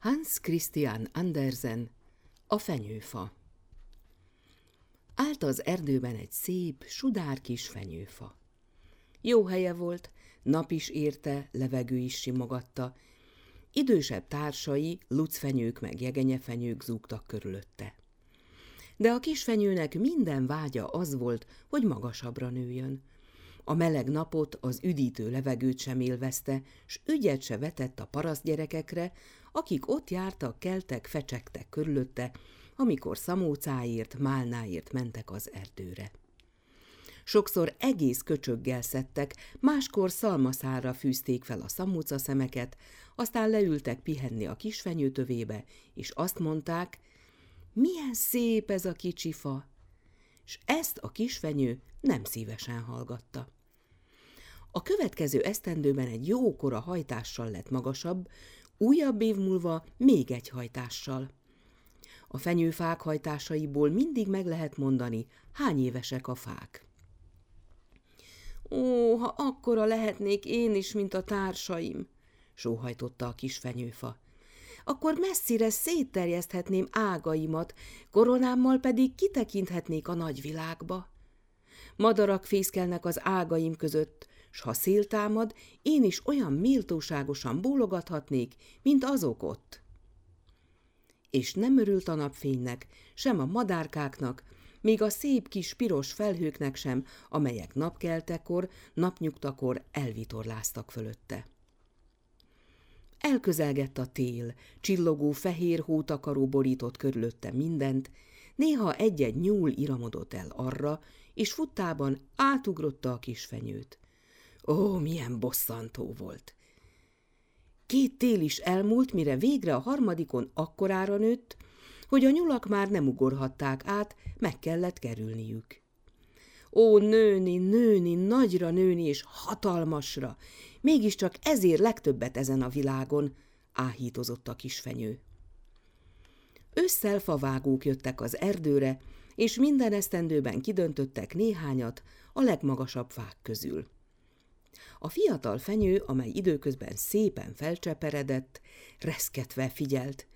Hans Christian Andersen, a fenyőfa Állt az erdőben egy szép, sudár kis fenyőfa. Jó helye volt, nap is érte, levegő is simogatta, idősebb társai, lucfenyők meg jegenyefenyők zúgtak körülötte. De a kisfenyőnek minden vágya az volt, hogy magasabbra nőjön. A meleg napot, az üdítő levegőt sem élvezte, s ügyet se vetett a paraszt gyerekekre, akik ott jártak, keltek, fecsegtek körülötte, amikor szamócáért, málnáért mentek az erdőre. Sokszor egész köcsöggel szedtek, máskor szalmaszára fűzték fel a szamóca szemeket, aztán leültek pihenni a kisfenyőtövébe, és azt mondták, milyen szép ez a kicsi fa, és ezt a kisfenyő nem szívesen hallgatta. A következő esztendőben egy jókora hajtással lett magasabb, újabb év múlva még egy hajtással. A fenyőfák hajtásaiból mindig meg lehet mondani, hány évesek a fák. Ó, ha akkora lehetnék én is, mint a társaim, sóhajtotta a kis fenyőfa. Akkor messzire szétterjeszthetném ágaimat, koronámmal pedig kitekinthetnék a nagyvilágba. Madarak fészkelnek az ágaim között, s ha szél támad, én is olyan méltóságosan bólogathatnék, mint azok ott. És nem örült a napfénynek, sem a madárkáknak, még a szép kis piros felhőknek sem, amelyek napkeltekor, napnyugtakor elvitorláztak fölötte. Elközelgett a tél, csillogó fehér hótakaró borított körülötte mindent, néha egy-egy nyúl iramodott el arra, és futtában átugrotta a kisfenyőt. Ó, milyen bosszantó volt! Két tél is elmúlt, mire végre a harmadikon akkorára nőtt, hogy a nyulak már nem ugorhatták át, meg kellett kerülniük. Ó, nőni, nőni, nagyra nőni és hatalmasra, mégiscsak ezért legtöbbet ezen a világon, áhítozott a kisfenyő. Ősszel favágók jöttek az erdőre, és minden esztendőben kidöntöttek néhányat a legmagasabb fák közül. A fiatal fenyő, amely időközben szépen felcseperedett, reszketve figyelt.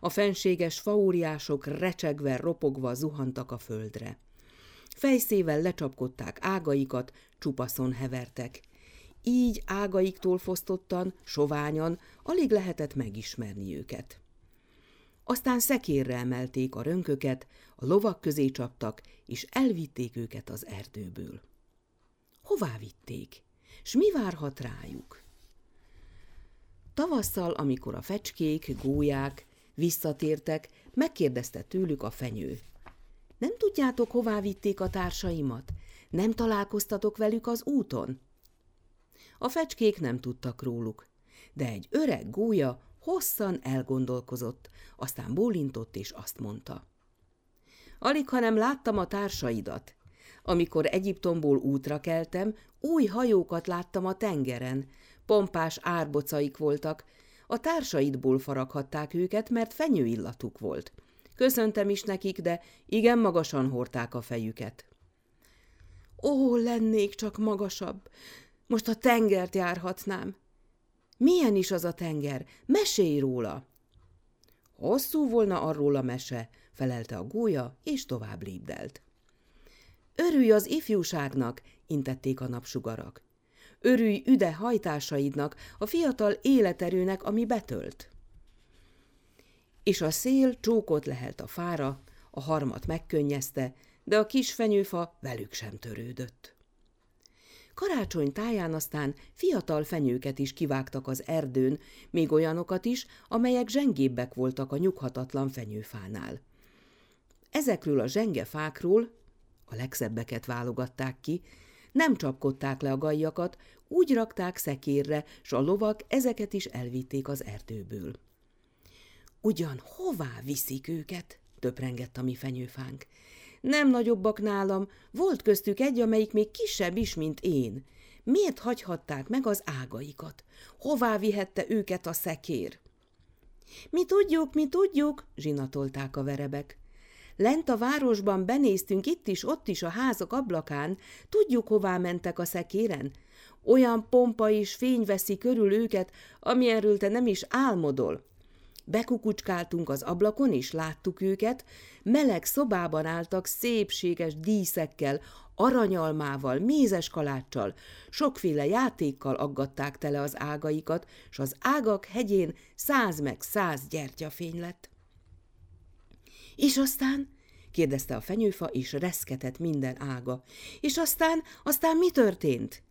A fenséges faóriások recsegve, ropogva zuhantak a földre. Fejszével lecsapkodták ágaikat, csupaszon hevertek. Így ágaiktól fosztottan, soványan, alig lehetett megismerni őket. Aztán szekérre emelték a rönköket, a lovak közé csaptak, és elvitték őket az erdőből. Hová vitték? S mi várhat rájuk? Tavasszal, amikor a fecskék, gólyák visszatértek, megkérdezte tőlük a fenyő. Nem tudjátok, hová vitték a társaimat? Nem találkoztatok velük az úton? A fecskék nem tudtak róluk, de egy öreg gólya hosszan elgondolkozott, aztán bólintott és azt mondta. Alig, ha nem láttam a társaidat. Amikor Egyiptomból útra keltem, új hajókat láttam a tengeren, pompás árbocaik voltak, a társaidból faraghatták őket, mert fenyőillatuk volt. Köszöntem is nekik, de igen magasan hordták a fejüket. Ó, lennék csak magasabb, most a tengert járhatnám. Milyen is az a tenger? Mesélj róla! Hosszú volna arról a mese, felelte a gólya, és tovább lépdelt. Örülj az ifjúságnak, intették a napsugarak. Örülj üde hajtásaidnak, a fiatal életerőnek, ami betölt. És a szél csókot lehelt a fára, a harmat megkönnyezte, de a kis fenyőfa velük sem törődött. Karácsony táján aztán fiatal fenyőket is kivágtak az erdőn, még olyanokat is, amelyek zsengébbek voltak a nyughatatlan fenyőfánál. Ezekről a zsenge fákról, a legszebbeket válogatták ki, nem csapkodták le a gajjakat, úgy rakták szekérre, s a lovak ezeket is elvitték az erdőből. Ugyan hová viszik őket? töprengett a mi fenyőfánk. Nem nagyobbak nálam, volt köztük egy, amelyik még kisebb is, mint én. Miért hagyhatták meg az ágaikat? Hová vihette őket a szekér? Mi tudjuk, mi tudjuk, zsinatolták a verebek. Lent a városban benéztünk itt is, ott is a házak ablakán, tudjuk, hová mentek a szekéren. Olyan pompa és fény veszi körül őket, amilyenről te nem is álmodol. Bekukucskáltunk az ablakon, és láttuk őket, meleg szobában álltak szépséges díszekkel, aranyalmával, mézes kaláccsal, sokféle játékkal aggatták tele az ágaikat, s az ágak hegyén száz meg száz gyertyafény lett. És aztán? kérdezte a fenyőfa, és reszketett minden ága. És aztán, aztán mi történt?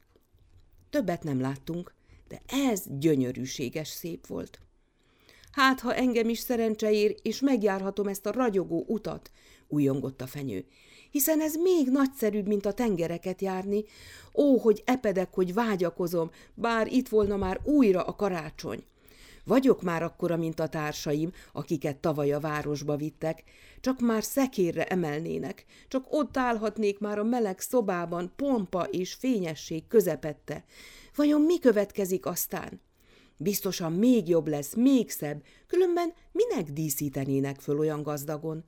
Többet nem láttunk, de ez gyönyörűséges szép volt. Hát, ha engem is szerencse ér, és megjárhatom ezt a ragyogó utat, újongott a fenyő, hiszen ez még nagyszerűbb, mint a tengereket járni. Ó, hogy epedek, hogy vágyakozom, bár itt volna már újra a karácsony. Vagyok már akkora, mint a társaim, akiket tavaly a városba vittek, csak már szekérre emelnének, csak ott állhatnék már a meleg szobában, pompa és fényesség közepette. Vajon mi következik aztán? Biztosan még jobb lesz, még szebb, különben minek díszítenének föl olyan gazdagon?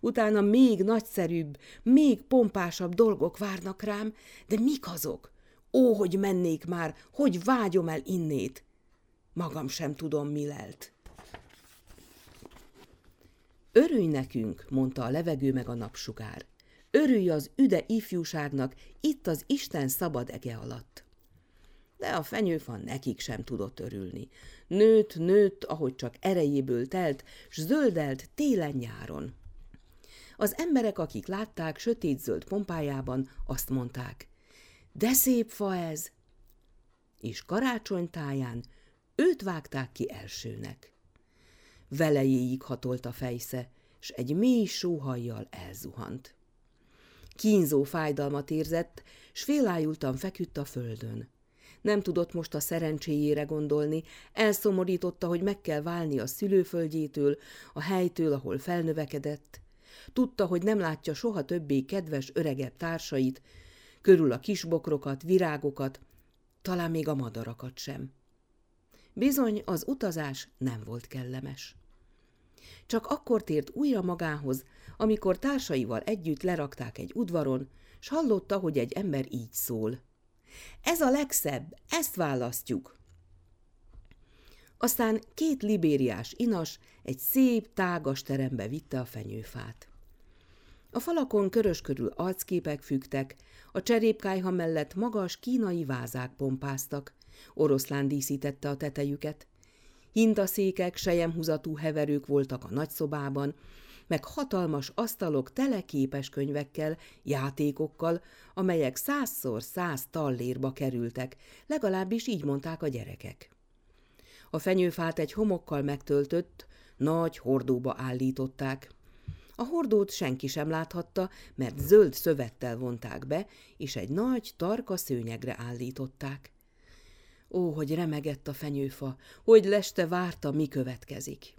Utána még nagyszerűbb, még pompásabb dolgok várnak rám, de mik azok? Ó, hogy mennék már, hogy vágyom el innét! Magam sem tudom, mi lelt. Örülj nekünk, mondta a levegő meg a napsugár. Örülj az üde ifjúságnak itt az Isten szabad ege alatt. De a fenyőfa nekik sem tudott örülni. Nőtt, nőtt, ahogy csak erejéből telt, s zöldelt télen-nyáron. Az emberek, akik látták sötét-zöld pompájában, azt mondták, de szép fa ez! És karácsonytáján őt vágták ki elsőnek. Velejéig hatolt a fejsze, s egy mély sóhajjal elzuhant. Kínzó fájdalmat érzett, s félájultan feküdt a földön. Nem tudott most a szerencséjére gondolni, elszomorította, hogy meg kell válni a szülőföldjétől, a helytől, ahol felnövekedett. Tudta, hogy nem látja soha többé kedves öregebb társait, körül a kisbokrokat, virágokat, talán még a madarakat sem. Bizony az utazás nem volt kellemes. Csak akkor tért újra magához, amikor társaival együtt lerakták egy udvaron, s hallotta, hogy egy ember így szól. Ez a legszebb, ezt választjuk. Aztán két libériás inas egy szép, tágas terembe vitte a fenyőfát. A falakon körös körül arcképek fügtek, a cserépkájha mellett magas kínai vázák pompáztak, oroszlán díszítette a tetejüket. Hintaszékek, sejemhuzatú heverők voltak a nagyszobában, meg hatalmas asztalok teleképes könyvekkel, játékokkal, amelyek százszor száz tallérba kerültek, legalábbis így mondták a gyerekek. A fenyőfát egy homokkal megtöltött, nagy hordóba állították. A hordót senki sem láthatta, mert zöld szövettel vonták be, és egy nagy, tarka szőnyegre állították. Ó, hogy remegett a fenyőfa, hogy leste várta, mi következik.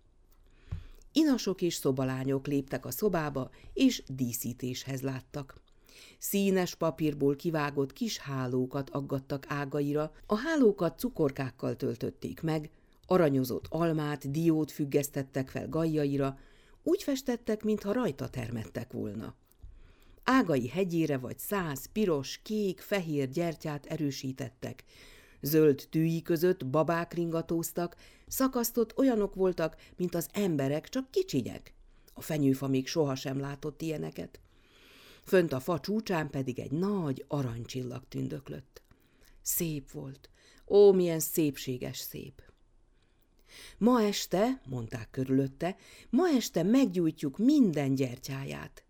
Inasok és szobalányok léptek a szobába, és díszítéshez láttak. Színes papírból kivágott kis hálókat aggattak ágaira, a hálókat cukorkákkal töltötték meg, aranyozott almát, diót függesztettek fel gajjaira, úgy festettek, mintha rajta termettek volna. Ágai hegyére vagy száz piros, kék, fehér gyertyát erősítettek, Zöld tűi között babák ringatóztak, szakasztott olyanok voltak, mint az emberek, csak kicsinyek. A fenyőfa még sohasem látott ilyeneket. Fönt a fa csúcsán pedig egy nagy aranycsillag tündöklött. Szép volt. Ó, milyen szépséges szép! Ma este, mondták körülötte, ma este meggyújtjuk minden gyertyáját.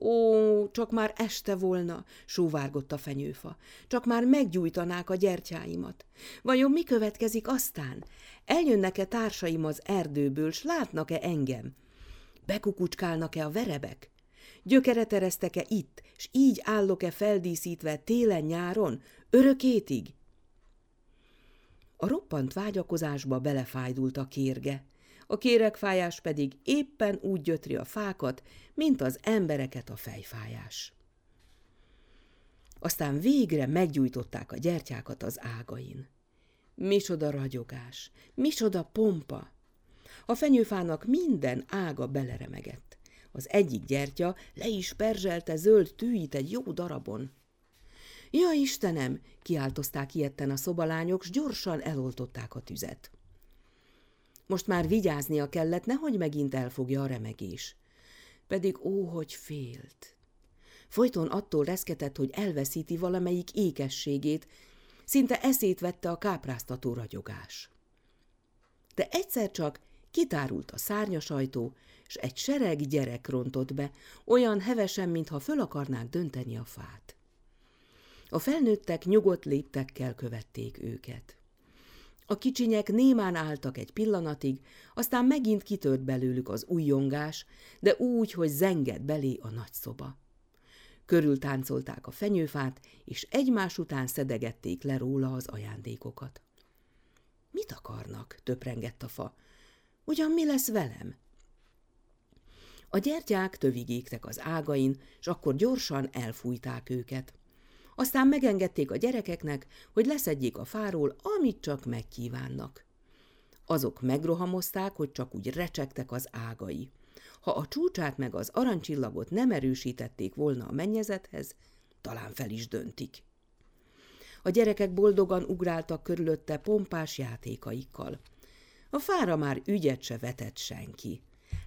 Ó, csak már este volna, sóvárgott a fenyőfa. Csak már meggyújtanák a gyertyáimat. Vajon mi következik aztán? Eljönnek-e társaim az erdőből, s látnak-e engem? Bekukucskálnak-e a verebek? Gyökeret eresztek-e itt, s így állok-e feldíszítve télen-nyáron, örökétig? A roppant vágyakozásba belefájdult a kérge a kéregfájás pedig éppen úgy gyötri a fákat, mint az embereket a fejfájás. Aztán végre meggyújtották a gyertyákat az ágain. Misoda ragyogás, misoda pompa! A fenyőfának minden ága beleremegett. Az egyik gyertya le is perzselte zöld tűit egy jó darabon. Ja, Istenem! kiáltozták ilyetten a szobalányok, s gyorsan eloltották a tüzet. Most már vigyáznia kellett, nehogy megint elfogja a remegés. Pedig ó, hogy félt. Folyton attól reszketett, hogy elveszíti valamelyik ékességét, szinte eszét vette a kápráztató ragyogás. De egyszer csak kitárult a szárnyas ajtó, s egy sereg gyerek rontott be, olyan hevesen, mintha föl akarnák dönteni a fát. A felnőttek nyugodt léptekkel követték őket. A kicsinyek némán álltak egy pillanatig, aztán megint kitört belőlük az újjongás, de úgy, hogy zengett belé a nagy szoba. Körül táncolták a fenyőfát, és egymás után szedegették le róla az ajándékokat. Mit akarnak? töprengett a fa. Ugyan mi lesz velem? A gyertyák tövigéktek az ágain, és akkor gyorsan elfújták őket. Aztán megengedték a gyerekeknek, hogy leszedjék a fáról, amit csak megkívánnak. Azok megrohamozták, hogy csak úgy recsegtek az ágai. Ha a csúcsát meg az arancsillagot nem erősítették volna a mennyezethez, talán fel is döntik. A gyerekek boldogan ugráltak körülötte pompás játékaikkal. A fára már ügyet se vetett senki.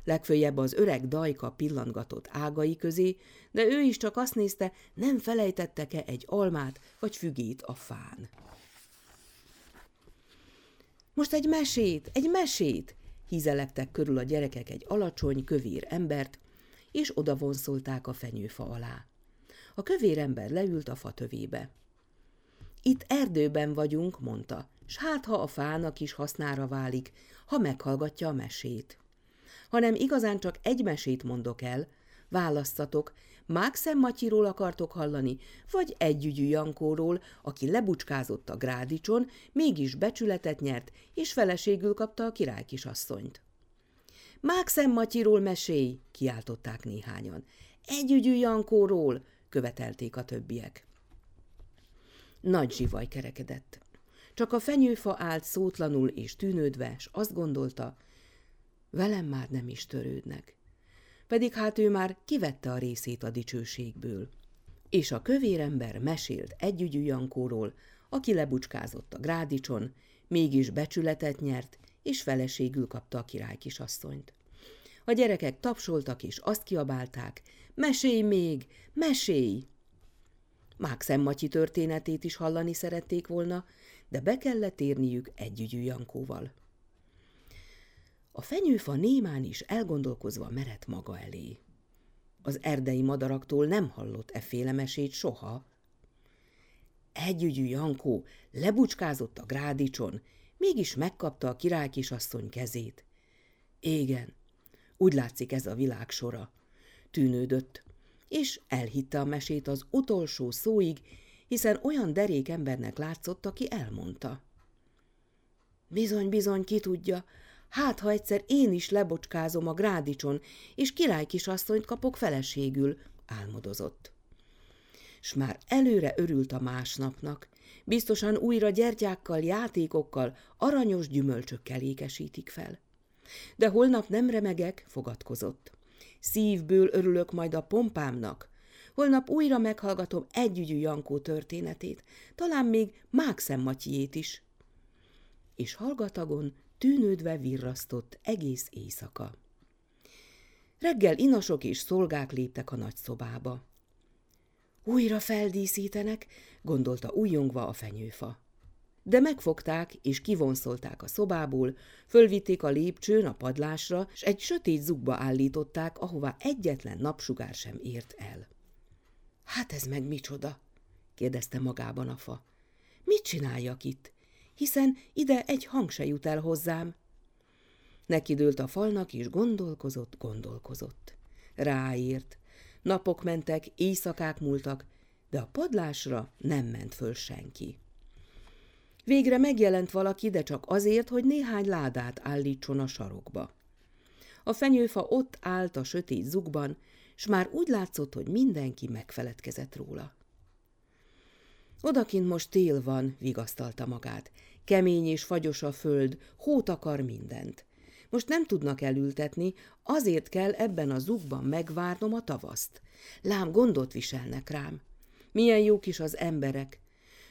Legfőjebb az öreg dajka pillantgatott ágai közé, de ő is csak azt nézte, nem felejtettek-e egy almát vagy fügét a fán. Most egy mesét, egy mesét! Hízelegtek körül a gyerekek egy alacsony, kövér embert, és odavonszolták a fenyőfa alá. A kövér ember leült a fatövébe. Itt erdőben vagyunk, mondta, s hát ha a fának is hasznára válik, ha meghallgatja a mesét hanem igazán csak egy mesét mondok el. Választatok, Mákszem Matyiról akartok hallani, vagy együgyű Jankóról, aki lebucskázott a grádicson, mégis becsületet nyert, és feleségül kapta a királykisasszonyt. Mákszem Matyiról mesélj, kiáltották néhányan. Együgyű Jankóról, követelték a többiek. Nagy zsivaj kerekedett. Csak a fenyőfa állt szótlanul és tűnődve, s azt gondolta, velem már nem is törődnek. Pedig hát ő már kivette a részét a dicsőségből. És a kövérember mesélt együgyű Jankóról, aki lebucskázott a grádicson, mégis becsületet nyert, és feleségül kapta a királykisasszonyt. A gyerekek tapsoltak és azt kiabálták, mesélj még, mesélj! Mákszem Matyi történetét is hallani szerették volna, de be kellett érniük együgyű Jankóval. A fenyőfa némán is elgondolkozva merett maga elé. Az erdei madaraktól nem hallott efféle mesét soha. Együgyű Jankó lebucskázott a grádicson, mégis megkapta a királykisasszony kezét. Égen, úgy látszik ez a világ sora. Tűnődött, és elhitte a mesét az utolsó szóig, hiszen olyan derék embernek látszott, aki elmondta. Bizony, bizony, ki tudja, Hát, ha egyszer én is lebocskázom a grádicson, és királykisasszonyt kapok feleségül, álmodozott. S már előre örült a másnapnak, biztosan újra gyertyákkal, játékokkal, aranyos gyümölcsökkel ékesítik fel. De holnap nem remegek, fogadkozott. Szívből örülök majd a pompámnak. Holnap újra meghallgatom együgyű Jankó történetét, talán még Mákszem Matyjét is. És hallgatagon tűnődve virrasztott egész éjszaka. Reggel inasok és szolgák léptek a nagy szobába. Újra feldíszítenek, gondolta újongva a fenyőfa. De megfogták és kivonszolták a szobából, fölvitték a lépcsőn a padlásra, s egy sötét zugba állították, ahová egyetlen napsugár sem ért el. Hát ez meg micsoda? kérdezte magában a fa. Mit csináljak itt? Hiszen ide egy hang se jut el hozzám. Nekidőlt a falnak, és gondolkozott, gondolkozott. Ráírt. Napok mentek, éjszakák múltak, de a padlásra nem ment föl senki. Végre megjelent valaki, de csak azért, hogy néhány ládát állítson a sarokba. A fenyőfa ott állt a sötét zugban, s már úgy látszott, hogy mindenki megfeledkezett róla. Odakint most tél van, vigasztalta magát. Kemény és fagyos a föld, hót akar mindent. Most nem tudnak elültetni, azért kell ebben a zugban megvárnom a tavaszt. Lám gondot viselnek rám. Milyen jók is az emberek.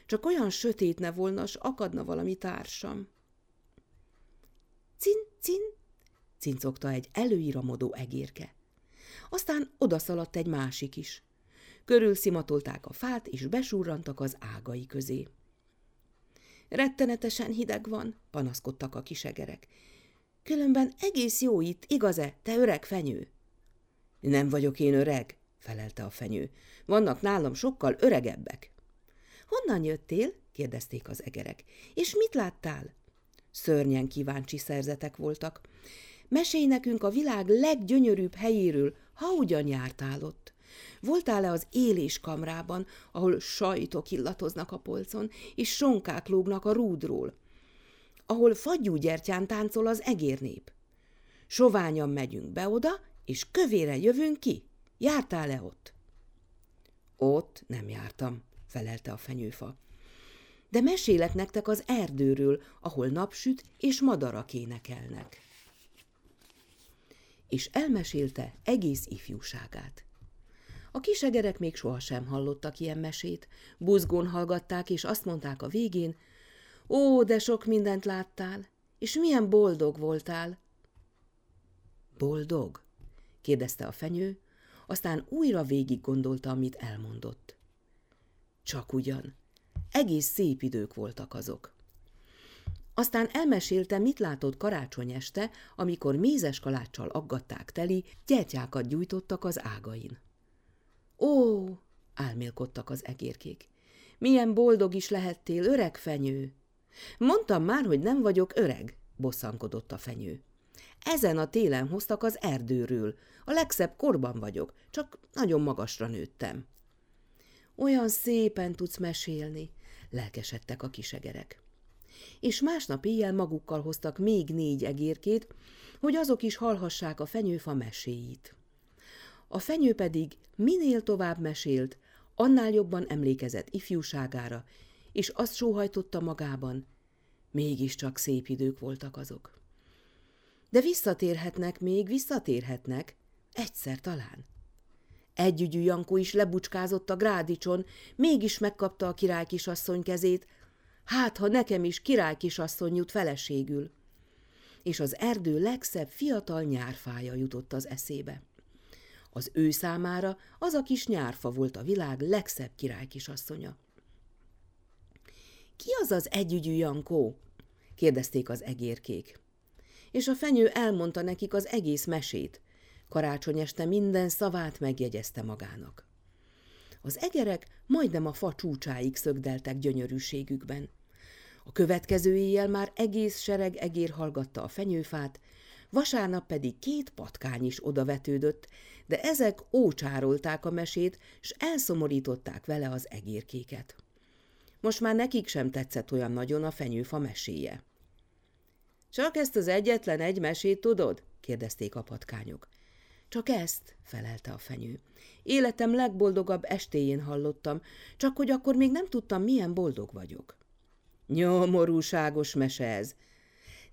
Csak olyan sötétne volna, s akadna valami társam. Cin, cin, cincogta egy előíramodó egérke. Aztán odaszaladt egy másik is. Körülszimatolták a fát, és besurrantak az ágai közé. Rettenetesen hideg van, panaszkodtak a kisegerek. Különben egész jó itt, igaz-e, te öreg fenyő? Nem vagyok én öreg, felelte a fenyő. Vannak nálam sokkal öregebbek. Honnan jöttél? kérdezték az egerek. És mit láttál? Szörnyen kíváncsi szerzetek voltak. Mesélj nekünk a világ leggyönyörűbb helyéről, ha ugyan jártál ott. Voltál-e az éléskamrában, ahol sajtok illatoznak a polcon, és sonkák lógnak a rúdról? Ahol fagyúgyertyán táncol az egérnép? Soványan megyünk be oda, és kövére jövünk ki. Jártál-e ott? Ott nem jártam, felelte a fenyőfa. De mesélek nektek az erdőről, ahol napsüt és madarak énekelnek. És elmesélte egész ifjúságát. A kisegerek még sohasem hallottak ilyen mesét, buzgón hallgatták, és azt mondták a végén, ó, de sok mindent láttál, és milyen boldog voltál. Boldog? kérdezte a fenyő, aztán újra végig gondolta, amit elmondott. Csak ugyan. Egész szép idők voltak azok. Aztán elmesélte, mit látott karácsony este, amikor mézes kaláccsal aggatták teli, gyertyákat gyújtottak az ágain. Ó, álmélkodtak az egérkék. Milyen boldog is lehettél, öreg fenyő! Mondtam már, hogy nem vagyok öreg, bosszankodott a fenyő. Ezen a télen hoztak az erdőről. A legszebb korban vagyok, csak nagyon magasra nőttem. Olyan szépen tudsz mesélni, lelkesedtek a kisegerek. És másnap éjjel magukkal hoztak még négy egérkét, hogy azok is hallhassák a fenyőfa meséit. A fenyő pedig minél tovább mesélt, annál jobban emlékezett ifjúságára, és azt sóhajtotta magában, mégiscsak szép idők voltak azok. De visszatérhetnek még, visszatérhetnek, egyszer talán. Együgyű Jankó is lebucskázott a grádicson, mégis megkapta a király kisasszony kezét, hát ha nekem is király kisasszony jut feleségül. És az erdő legszebb fiatal nyárfája jutott az eszébe. Az ő számára az a kis nyárfa volt a világ legszebb király kisasszonya. Ki az az együgyű Jankó? kérdezték az egérkék. És a fenyő elmondta nekik az egész mesét. Karácsony este minden szavát megjegyezte magának. Az egerek majdnem a fa csúcsáig szögdeltek gyönyörűségükben. A következő éjjel már egész sereg egér hallgatta a fenyőfát, vasárnap pedig két patkány is odavetődött, de ezek ócsárolták a mesét, s elszomorították vele az egérkéket. Most már nekik sem tetszett olyan nagyon a fenyőfa meséje. Csak ezt az egyetlen egy mesét tudod? kérdezték a patkányok. Csak ezt, felelte a fenyő. Életem legboldogabb estéjén hallottam, csak hogy akkor még nem tudtam, milyen boldog vagyok. Nyomorúságos mese ez.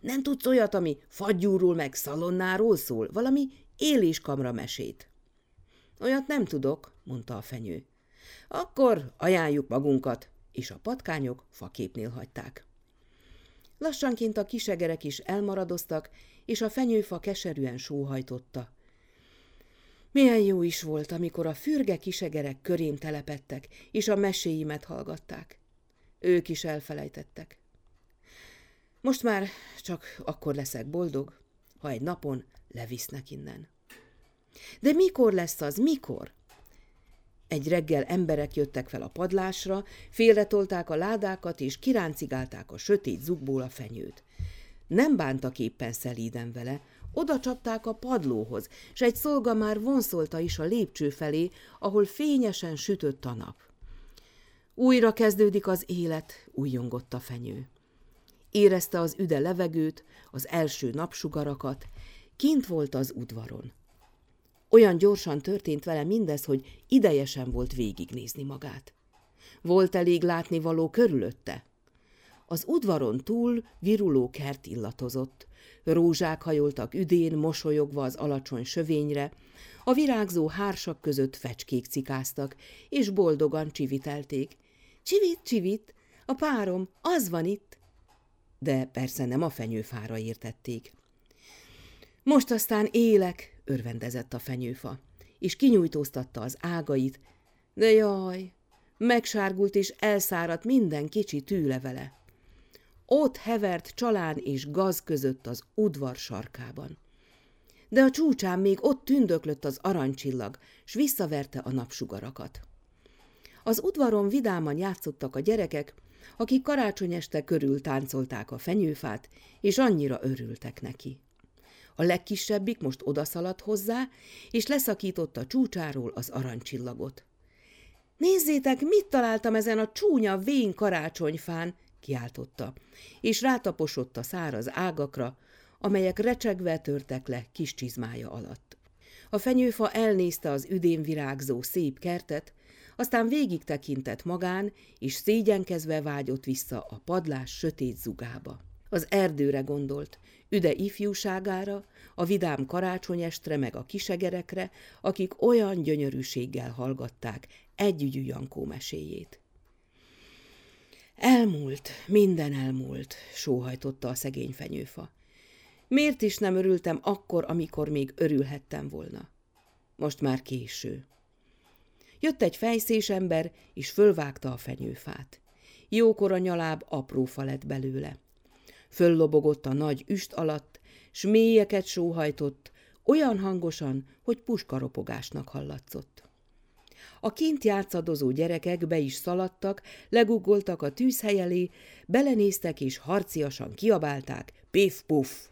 Nem tudsz olyat, ami fagyúról meg szalonnáról szól, valami éléskamra mesét. Olyat nem tudok, mondta a fenyő. Akkor ajánljuk magunkat, és a patkányok faképnél hagyták. Lassanként a kisegerek is elmaradoztak, és a fenyőfa keserűen sóhajtotta. Milyen jó is volt, amikor a fürge kisegerek körém telepettek, és a meséimet hallgatták. Ők is elfelejtettek. Most már csak akkor leszek boldog, ha egy napon levisznek innen. De mikor lesz az, mikor? Egy reggel emberek jöttek fel a padlásra, félretolták a ládákat és kiráncigálták a sötét zugból a fenyőt. Nem bántak éppen szelíden vele, oda csapták a padlóhoz, s egy szolga már vonszolta is a lépcső felé, ahol fényesen sütött a nap. Újra kezdődik az élet, újjongott a fenyő. Érezte az üde levegőt, az első napsugarakat, kint volt az udvaron. Olyan gyorsan történt vele mindez, hogy idejesen volt végignézni magát. Volt elég látnivaló körülötte. Az udvaron túl viruló kert illatozott. Rózsák hajoltak üdén, mosolyogva az alacsony sövényre, a virágzó hársak között fecskék cikáztak, és boldogan csivitelték. Csivit, csivit, a párom, az van itt! De persze nem a fenyőfára értették. Most aztán élek, örvendezett a fenyőfa, és kinyújtóztatta az ágait, de jaj, megsárgult és elszáradt minden kicsi tűlevele. Ott hevert csalán és gaz között az udvar sarkában. De a csúcsán még ott tündöklött az aranycsillag, s visszaverte a napsugarakat. Az udvaron vidáman játszottak a gyerekek, akik karácsony este körül táncolták a fenyőfát, és annyira örültek neki. A legkisebbik most odaszaladt hozzá, és leszakította csúcsáról az aranycsillagot. Nézzétek, mit találtam ezen a csúnya vén karácsonyfán, kiáltotta, és rátaposott a száraz ágakra, amelyek recsegve törtek le kis csizmája alatt. A fenyőfa elnézte az üdén virágzó szép kertet, aztán végig tekintett magán, és szégyenkezve vágyott vissza a padlás sötét zugába. Az erdőre gondolt, üde ifjúságára, a vidám karácsonyestre meg a kisegerekre, akik olyan gyönyörűséggel hallgatták együgyű Jankó meséjét. Elmúlt, minden elmúlt, sóhajtotta a szegény fenyőfa. Miért is nem örültem akkor, amikor még örülhettem volna? Most már késő. Jött egy fejszés ember, és fölvágta a fenyőfát. Jókora nyaláb apró fa lett belőle. Föllobogott a nagy üst alatt, s mélyeket sóhajtott, olyan hangosan, hogy puskaropogásnak hallatszott. A kint játszadozó gyerekek be is szaladtak, legugoltak a tűzhely elé, belenéztek és harciasan kiabálták, pif-puf.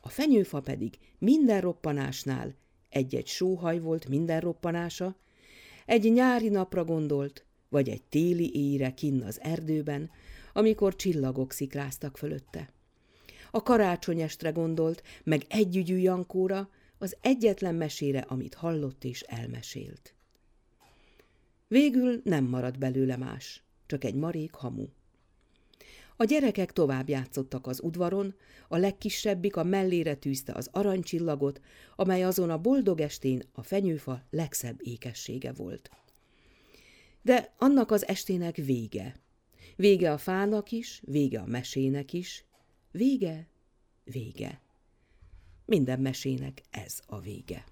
A fenyőfa pedig minden roppanásnál, egy-egy sóhaj volt minden roppanása, egy nyári napra gondolt, vagy egy téli éjre kinn az erdőben, amikor csillagok szikráztak fölötte. A karácsonyestre gondolt, meg együgyű Jankóra, az egyetlen mesére, amit hallott és elmesélt. Végül nem maradt belőle más, csak egy marék hamu. A gyerekek tovább játszottak az udvaron, a legkisebbik a mellére tűzte az aranycsillagot, amely azon a boldog estén a fenyőfa legszebb ékessége volt. De annak az estének vége. Vége a fának is, vége a mesének is, vége, vége. Minden mesének ez a vége.